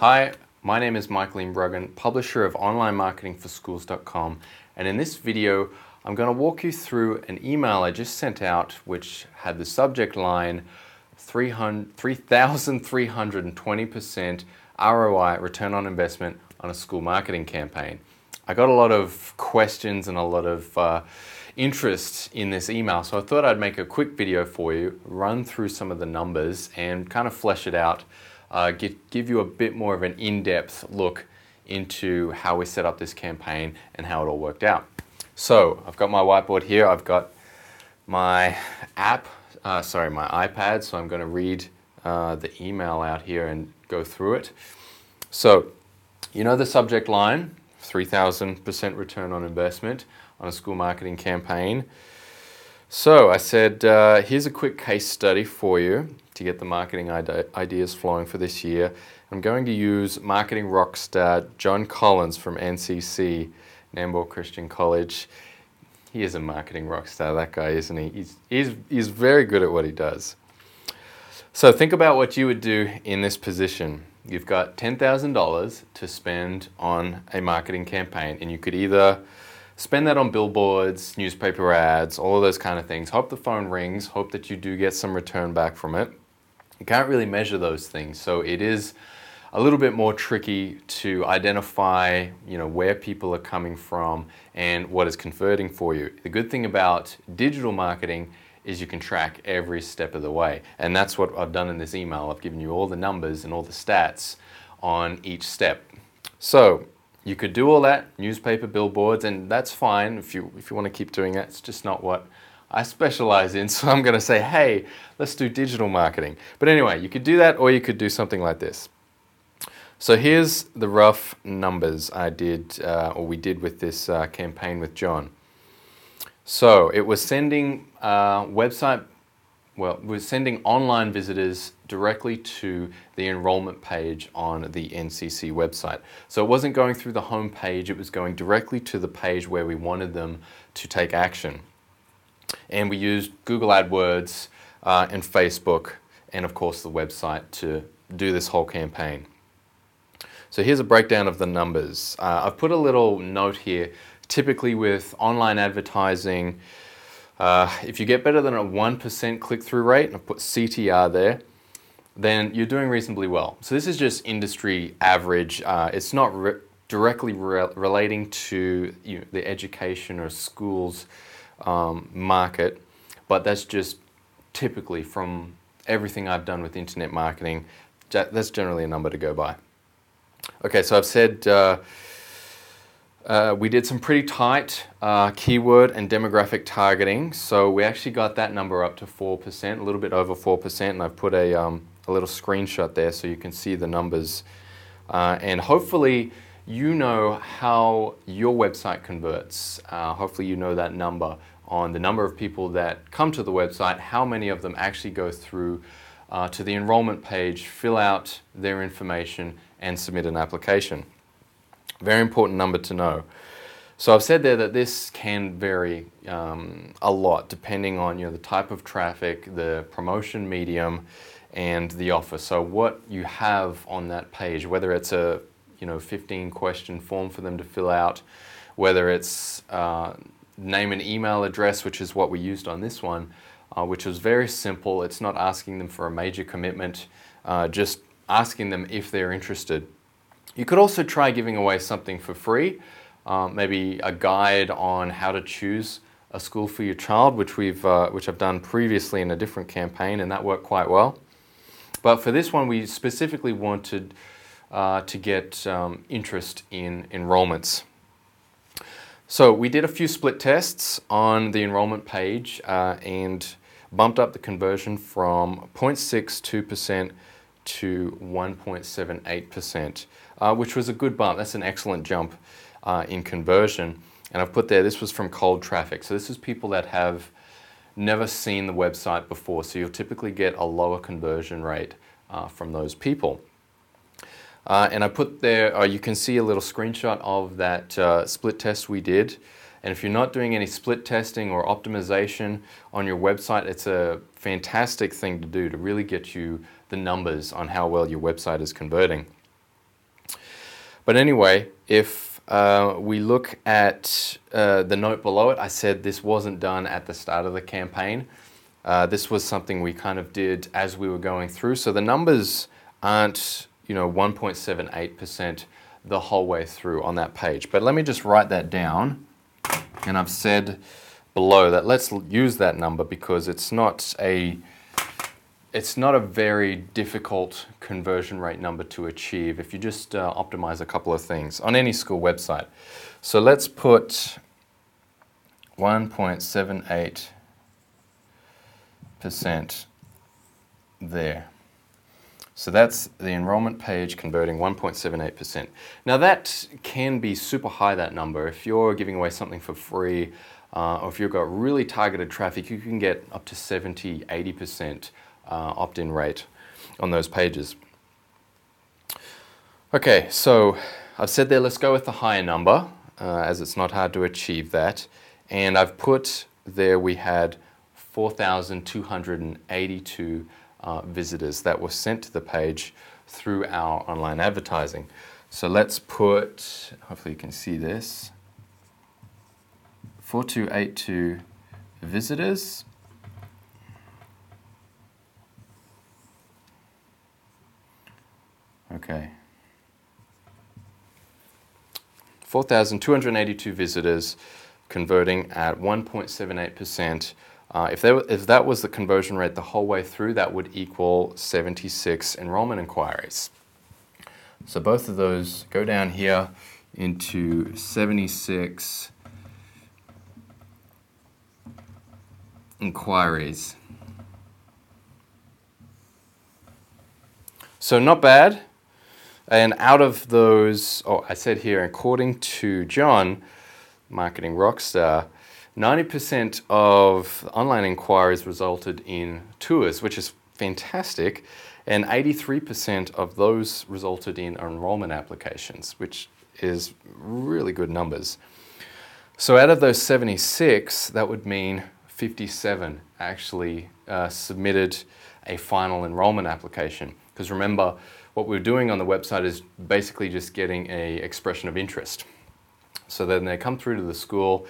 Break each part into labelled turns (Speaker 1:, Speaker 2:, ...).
Speaker 1: Hi, my name is Michael Imbruggen, publisher of onlinemarketingforschools.com, and in this video, I'm going to walk you through an email I just sent out which had the subject line 3,320% ROI, return on investment, on a school marketing campaign. I got a lot of questions and a lot of uh, interest in this email, so I thought I'd make a quick video for you, run through some of the numbers and kind of flesh it out uh, get, give you a bit more of an in-depth look into how we set up this campaign and how it all worked out. So I've got my whiteboard here. I've got my app, uh, sorry, my iPad. So I'm going to read uh, the email out here and go through it. So you know the subject line, 3,000% return on investment on a school marketing campaign. So I said, uh, here's a quick case study for you to get the marketing ide ideas flowing for this year. I'm going to use marketing rockstar John Collins from NCC, Nambour Christian College. He is a marketing rockstar, that guy, isn't he? He's, he's, he's very good at what he does. So think about what you would do in this position. You've got $10,000 to spend on a marketing campaign, and you could either spend that on billboards, newspaper ads, all of those kind of things. Hope the phone rings, hope that you do get some return back from it. You can't really measure those things, so it is a little bit more tricky to identify you know, where people are coming from and what is converting for you. The good thing about digital marketing is you can track every step of the way. And that's what I've done in this email. I've given you all the numbers and all the stats on each step. So you could do all that, newspaper, billboards, and that's fine if you, if you want to keep doing that. It's just not what I specialize in, so I'm going to say, hey, let's do digital marketing. But anyway, you could do that or you could do something like this. So here's the rough numbers I did, uh, or we did with this uh, campaign with John. So it was sending uh, website well, we're sending online visitors directly to the enrollment page on the NCC website. So it wasn't going through the home page, it was going directly to the page where we wanted them to take action. And we used Google AdWords uh, and Facebook and of course the website to do this whole campaign. So here's a breakdown of the numbers. Uh, I've put a little note here. Typically with online advertising, uh, if you get better than a 1% click-through rate, and I put CTR there, then you're doing reasonably well. So this is just industry average. Uh, it's not re directly re relating to you know, the education or schools um, market, but that's just typically from everything I've done with internet marketing, that's generally a number to go by. Okay, so I've said uh, uh, we did some pretty tight uh, keyword and demographic targeting, so we actually got that number up to 4%, a little bit over 4%, and I've put a, um, a little screenshot there so you can see the numbers. Uh, and hopefully you know how your website converts. Uh, hopefully you know that number on the number of people that come to the website, how many of them actually go through uh, to the enrollment page, fill out their information, and submit an application. Very important number to know. So I've said there that this can vary um, a lot depending on you know, the type of traffic, the promotion medium, and the offer. So what you have on that page, whether it's a you know 15 question form for them to fill out, whether it's uh, name and email address, which is what we used on this one, uh, which was very simple. It's not asking them for a major commitment, uh, just asking them if they're interested. You could also try giving away something for free, um, maybe a guide on how to choose a school for your child, which, we've, uh, which I've done previously in a different campaign, and that worked quite well. But for this one, we specifically wanted uh, to get um, interest in enrollments. So we did a few split tests on the enrollment page uh, and bumped up the conversion from 0.62% to 1.78%, uh, which was a good bump. That's an excellent jump uh, in conversion. And I've put there, this was from cold traffic. So this is people that have never seen the website before. So you'll typically get a lower conversion rate uh, from those people. Uh, and I put there, uh, you can see a little screenshot of that uh, split test we did. And if you're not doing any split testing or optimization on your website, it's a fantastic thing to do to really get you the numbers on how well your website is converting. But anyway, if uh, we look at uh, the note below it, I said this wasn't done at the start of the campaign. Uh, this was something we kind of did as we were going through. So the numbers aren't, you know, 1.78% the whole way through on that page. But let me just write that down. And I've said below that let's use that number because it's not a it's not a very difficult conversion rate number to achieve if you just uh, optimize a couple of things on any school website. So let's put 1.78% there. So that's the enrollment page converting 1.78%. Now that can be super high, that number. If you're giving away something for free, uh, or if you've got really targeted traffic, you can get up to 70, 80% uh, opt-in rate on those pages. Okay, so I've said there, let's go with the higher number, uh, as it's not hard to achieve that. And I've put there we had 4,282 uh, visitors that were sent to the page through our online advertising. So let's put, hopefully you can see this, 4282 visitors. Okay. 4,282 visitors converting at 1.78%. Uh, if, if that was the conversion rate the whole way through, that would equal 76 enrollment inquiries. So both of those go down here into 76 inquiries. So not bad. And out of those, oh, I said here, according to John, marketing rockstar, 90% of online inquiries resulted in tours, which is fantastic. And 83% of those resulted in enrollment applications, which is really good numbers. So out of those 76, that would mean 57 actually uh, submitted a final enrollment application. Because remember, what we're doing on the website is basically just getting a expression of interest. So then they come through to the school.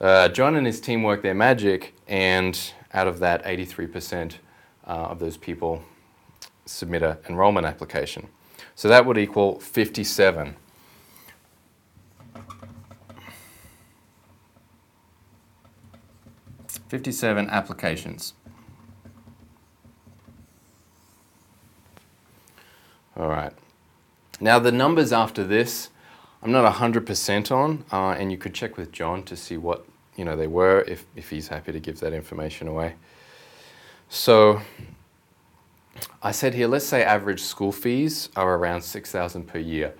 Speaker 1: Uh, John and his team work their magic, and out of that, 83% uh, of those people submit an enrollment application. So that would equal 57. 57 applications. All right. Now the numbers after this, I'm not 100% on, uh, and you could check with John to see what you know they were if, if he's happy to give that information away. So I said here, let's say average school fees are around 6,000 per year.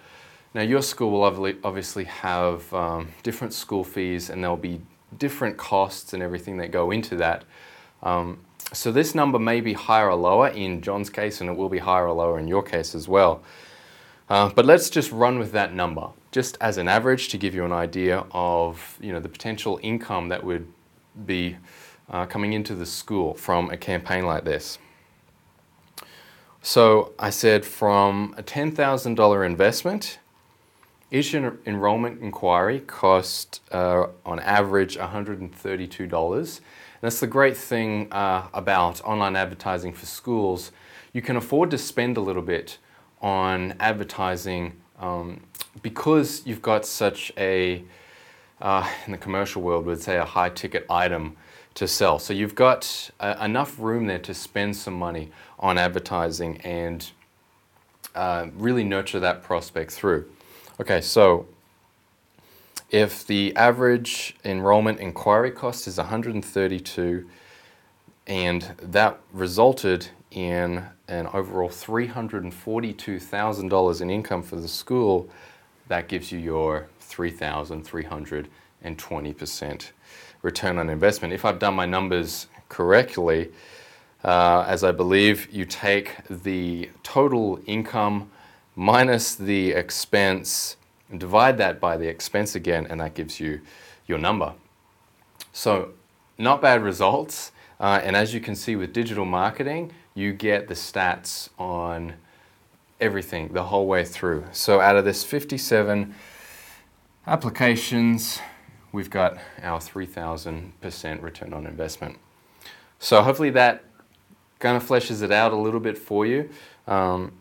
Speaker 1: Now your school will obviously have um, different school fees and there'll be different costs and everything that go into that. Um, so this number may be higher or lower in John's case, and it will be higher or lower in your case as well. Uh, but let's just run with that number, just as an average to give you an idea of you know, the potential income that would be uh, coming into the school from a campaign like this. So I said from a $10,000 investment, each en enrollment inquiry cost uh, on average $132. And that's the great thing uh, about online advertising for schools. You can afford to spend a little bit on advertising um, because you've got such a, uh, in the commercial world, would say a high ticket item to sell. So you've got uh, enough room there to spend some money on advertising and uh, really nurture that prospect through. Okay, so if the average enrollment inquiry cost is 132 and that resulted in an overall $342,000 in income for the school, that gives you your 3,320% return on investment. If I've done my numbers correctly, uh, as I believe you take the total income minus the expense, and divide that by the expense again, and that gives you your number. So not bad results. Uh, and as you can see with digital marketing, you get the stats on everything the whole way through. So out of this 57 applications, we've got our 3,000% return on investment. So hopefully that kind of fleshes it out a little bit for you. Um,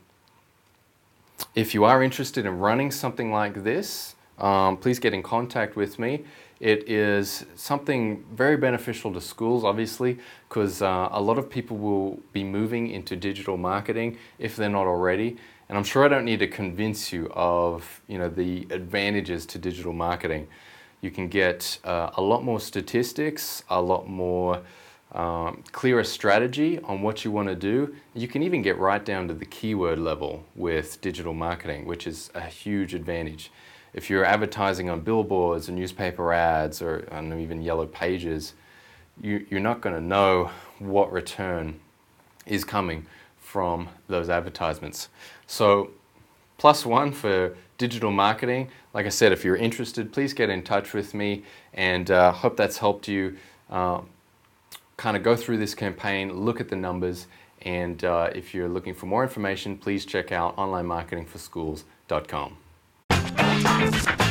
Speaker 1: if you are interested in running something like this, um, please get in contact with me. It is something very beneficial to schools, obviously, because uh, a lot of people will be moving into digital marketing if they're not already. And I'm sure I don't need to convince you of you know, the advantages to digital marketing. You can get uh, a lot more statistics, a lot more um, clearer strategy on what you want to do. You can even get right down to the keyword level with digital marketing, which is a huge advantage. If you're advertising on billboards or newspaper ads or even yellow pages, you, you're not going to know what return is coming from those advertisements. So, plus one for digital marketing. Like I said, if you're interested, please get in touch with me and uh, hope that's helped you uh, kind of go through this campaign, look at the numbers, and uh, if you're looking for more information, please check out onlinemarketingforschools.com. Thank you.